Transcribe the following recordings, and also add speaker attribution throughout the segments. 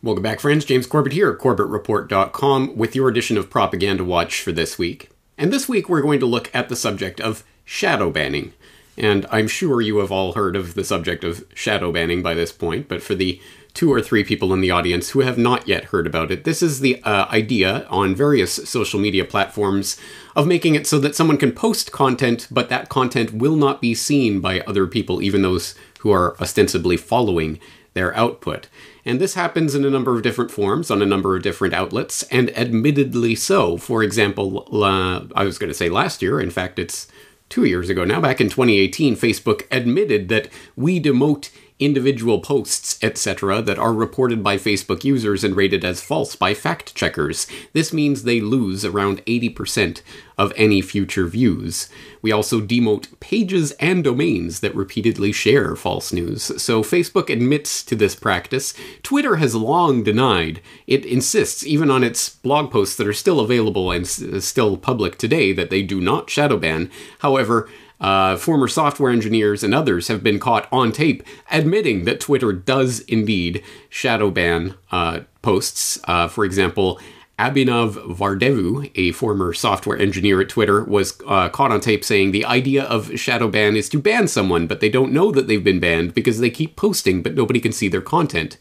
Speaker 1: Welcome back, friends. James Corbett here, at CorbettReport.com, with your edition of Propaganda Watch for this week. And this week we're going to look at the subject of shadow banning. And I'm sure you have all heard of the subject of shadow banning by this point, but for the two or three people in the audience who have not yet heard about it, this is the uh, idea on various social media platforms of making it so that someone can post content, but that content will not be seen by other people, even those who are ostensibly following their output. And this happens in a number of different forms on a number of different outlets, and admittedly so. For example, uh, I was going to say last year, in fact, it's two years ago now, back in 2018, Facebook admitted that we demote individual posts, etc., that are reported by Facebook users and rated as false by fact checkers. This means they lose around 80% of any future views. We also demote pages and domains that repeatedly share false news. So Facebook admits to this practice. Twitter has long denied. It insists, even on its blog posts that are still available and s- still public today, that they do not shadow ban. However, uh, former software engineers and others have been caught on tape admitting that Twitter does indeed shadow ban uh, posts. Uh, for example, Abhinav Vadrevu, a former software engineer at Twitter, was uh, caught on tape saying the idea of shadow ban is to ban someone, but they don't know that they've been banned because they keep posting, but nobody can see their content.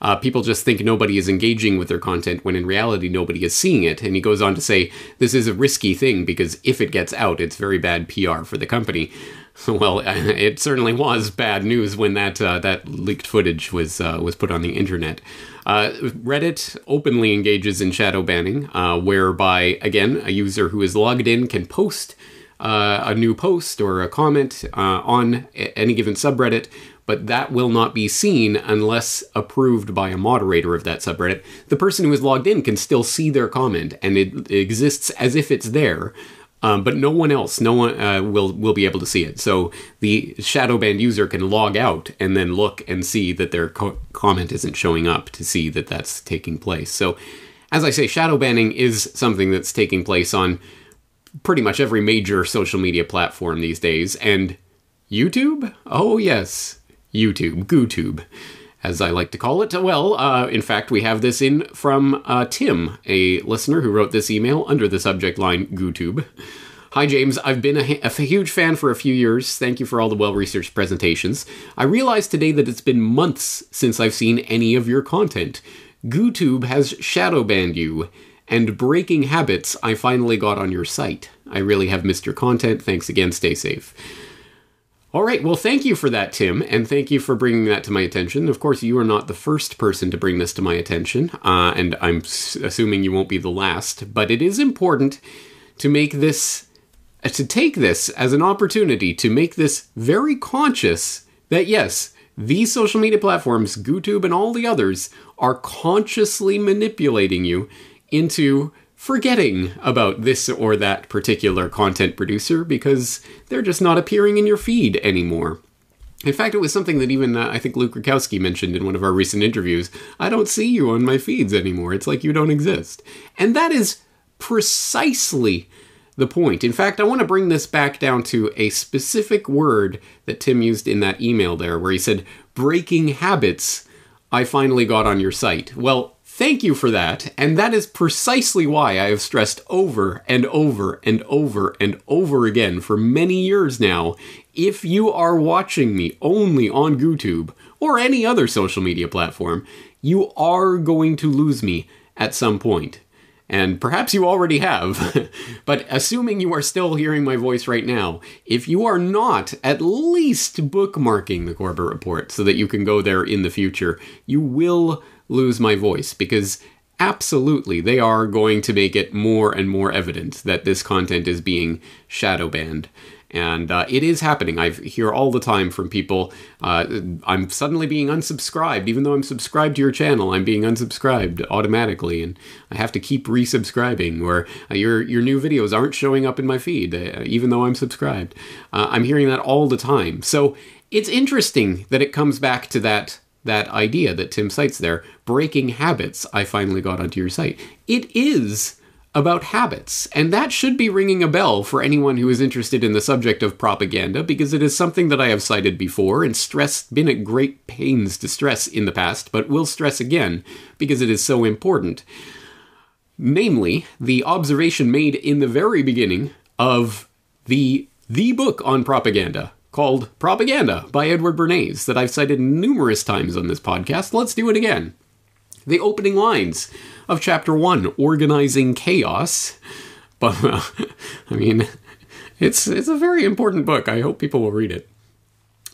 Speaker 1: Uh, people just think nobody is engaging with their content when in reality nobody is seeing it. And he goes on to say this is a risky thing because if it gets out, it's very bad PR for the company. Well, it certainly was bad news when that uh, that leaked footage was uh, was put on the internet. Uh, Reddit openly engages in shadow banning, uh, whereby again a user who is logged in can post uh, a new post or a comment uh, on any given subreddit but that will not be seen unless approved by a moderator of that subreddit. The person who is logged in can still see their comment, and it exists as if it's there. Um, but no one else, no one uh, will will be able to see it. So the shadow banned user can log out and then look and see that their co- comment isn't showing up to see that that's taking place. So, as I say, shadow banning is something that's taking place on pretty much every major social media platform these days, and YouTube. Oh yes, YouTube, GooTube, as I like to call it. Well, uh, in fact, we have this in from uh, Tim, a listener who wrote this email under the subject line GooTube. Hi, James. I've been a, a, huge fan for a few years. Thank you for all the well researched presentations. I realized today that it's been months since I've seen any of your content. GooTube has shadow banned you, and breaking habits I finally got on your site. I really have missed your content. Thanks again. Stay safe. All right, well, thank you for that, Tim, and thank you for bringing that to my attention. Of course, you are not the first person to bring this to my attention, uh, and I'm s- assuming you won't be the last, but it is important to make this, uh, to take this as an opportunity to make this very conscious that yes, these social media platforms, GooTube and all the others, are consciously manipulating you into forgetting about this or that particular content producer because they're just not appearing in your feed anymore. In fact, it was something that even uh, I think Luke Rudkowski mentioned in one of our recent interviews. I don't see you on my feeds anymore. It's like you don't exist. And that is precisely the point. In fact, I want to bring this back down to a specific word that Tim used in that email there, where he said, breaking habits I finally got on your site. Well, Thank you for that. And that is precisely why I have stressed over and over and over and over again for many years now if you are watching me only on YouTube or any other social media platform, you are going to lose me at some point. And perhaps you already have. but assuming you are still hearing my voice right now, if you are not at least bookmarking the Corbett Report so that you can go there in the future, you will lose my voice because absolutely they are going to make it more and more evident that this content is being shadow banned. And uh, it is happening. I hear all the time from people, uh, I'm suddenly being unsubscribed. Even though I'm subscribed to your channel, I'm being unsubscribed automatically. And I have to keep resubscribing, or uh, your, your new videos aren't showing up in my feed, uh, even though I'm subscribed. Uh, I'm hearing that all the time. So it's interesting that it comes back to that that idea that Tim cites there, breaking habits, I finally got onto your site. It is about habits, and that should be ringing a bell for anyone who is interested in the subject of propaganda because it is something that I have cited before and stressed, been at great pains to stress in the past, but will stress again because it is so important. Namely, the observation made in the very beginning of the the book on propaganda called Propaganda by Edward Bernays that I've cited numerous times on this podcast. Let's do it again. The opening lines of chapter one, organizing chaos. But uh, I mean, it's it's a very important book. I hope people will read it.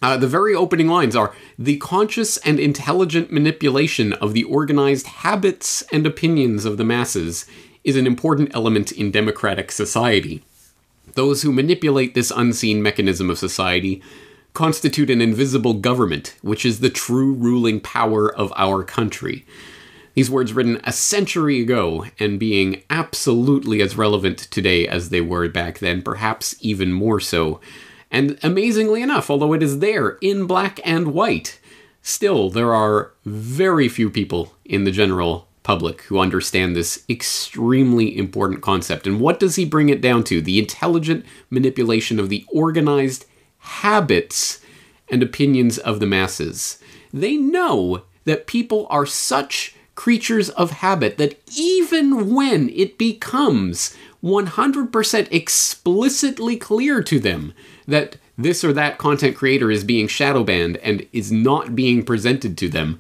Speaker 1: Uh, the very opening lines are the conscious and intelligent manipulation of the organized habits and opinions of the masses is an important element in democratic society. Those who manipulate this unseen mechanism of society constitute an invisible government, which is the true ruling power of our country. These words written a century ago and being absolutely as relevant today as they were back then, perhaps even more so. And amazingly enough, although it is there in black and white, still there are very few people in the general public who understand this extremely important concept. And what does he bring it down to? The intelligent manipulation of the organized habits and opinions of the masses. They know that people are such creatures of habit that even when it becomes 100% explicitly clear to them that this or that content creator is being shadow banned and is not being presented to them,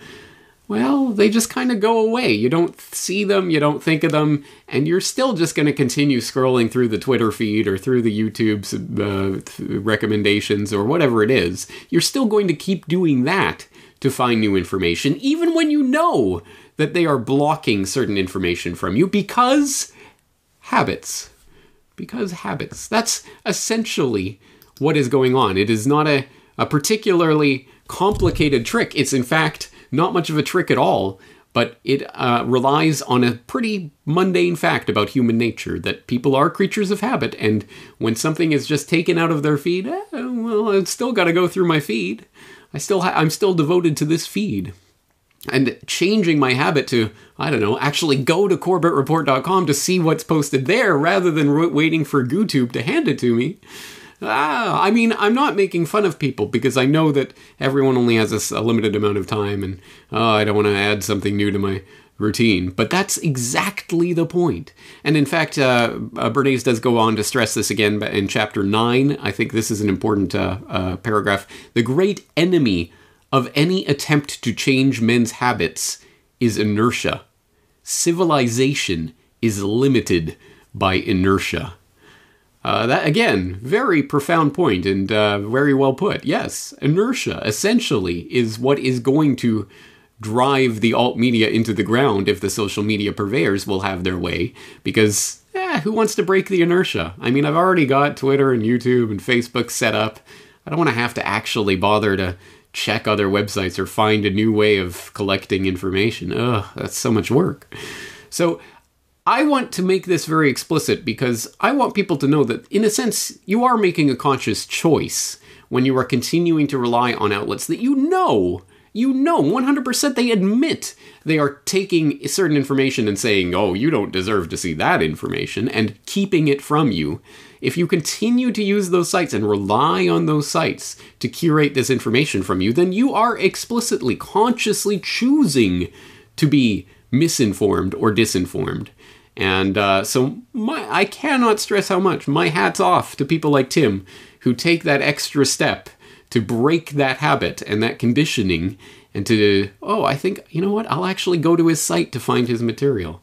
Speaker 1: well, they just kind of go away. You don't see them, you don't think of them, and you're still just going to continue scrolling through the Twitter feed or through the YouTube's uh, recommendations or whatever it is. You're still going to keep doing that to find new information, even when you know that they are blocking certain information from you because habits. Because habits. That's essentially what is going on. It is not a, a particularly complicated trick. It's, in fact, not much of a trick at all, but it uh, relies on a pretty mundane fact about human nature that people are creatures of habit, and when something is just taken out of their feed, eh, well, it's still got to go through my feed. I still ha- I'm still devoted to this feed and changing my habit to, I don't know, actually go to CorbettReport.com to see what's posted there rather than waiting for GooTube to hand it to me. Ah, I mean, I'm not making fun of people because I know that everyone only has a, a limited amount of time and oh, I don't want to add something new to my routine. But that's exactly the point. And in fact, uh, uh, Bernays does go on to stress this again in chapter 9. I think this is an important uh, uh paragraph. The great enemy of any attempt to change men's habits is inertia. Civilization is limited by inertia. Uh, that again, very profound point and uh, very well put. Yes, inertia essentially is what is going to drive the alt media into the ground if the social media purveyors will have their way. Because eh, who wants to break the inertia? I mean, I've already got Twitter and YouTube and Facebook set up. I don't want to have to actually bother to check other websites or find a new way of collecting information. Ugh, that's so much work. So I want to make this very explicit because I want people to know that, in a sense, you are making a conscious choice when you are continuing to rely on outlets that you know you know 100% they admit they are taking certain information and saying, oh, you don't deserve to see that information, and keeping it from you. If you continue to use those sites and rely on those sites to curate this information from you, then you are explicitly, consciously choosing to be misinformed or disinformed. And uh, so my, I cannot stress how much my hat's off to people like Tim who take that extra step to break that habit and that conditioning and to, oh, I think, you know what, I'll actually go to his site to find his material.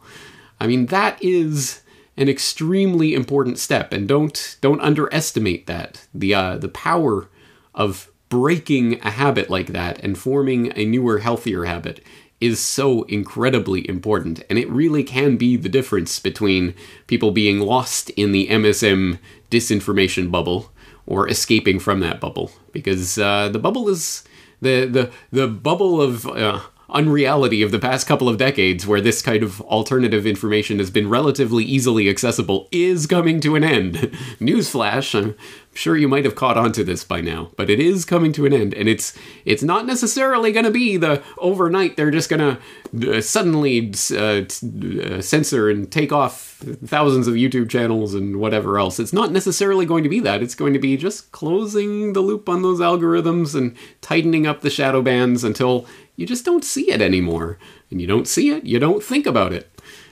Speaker 1: I mean, that is an extremely important step. And don't don't underestimate that. The uh, the power of breaking a habit like that and forming a newer healthier habit is so incredibly important. And it really can be the difference between people being lost in the MSM disinformation bubble or escaping from that bubble. Because uh, the bubble is the the the bubble of uh, unreality of the past couple of decades where this kind of alternative information has been relatively easily accessible is coming to an end. Newsflash, I'm sure you might have caught on to this by now, but it is coming to an end and it's it's not necessarily going to be the overnight they're just going to uh, suddenly uh, uh, censor and take off thousands of YouTube channels and whatever else. It's not necessarily going to be that. It's going to be just closing the loop on those algorithms and tightening up the shadow bands until you just don't see it anymore. And you don't see it, you don't think about it.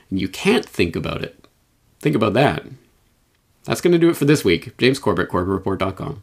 Speaker 1: And you can't think about it. Think about that. That's going to do it for this week. James Corbett, CorbettReport.com.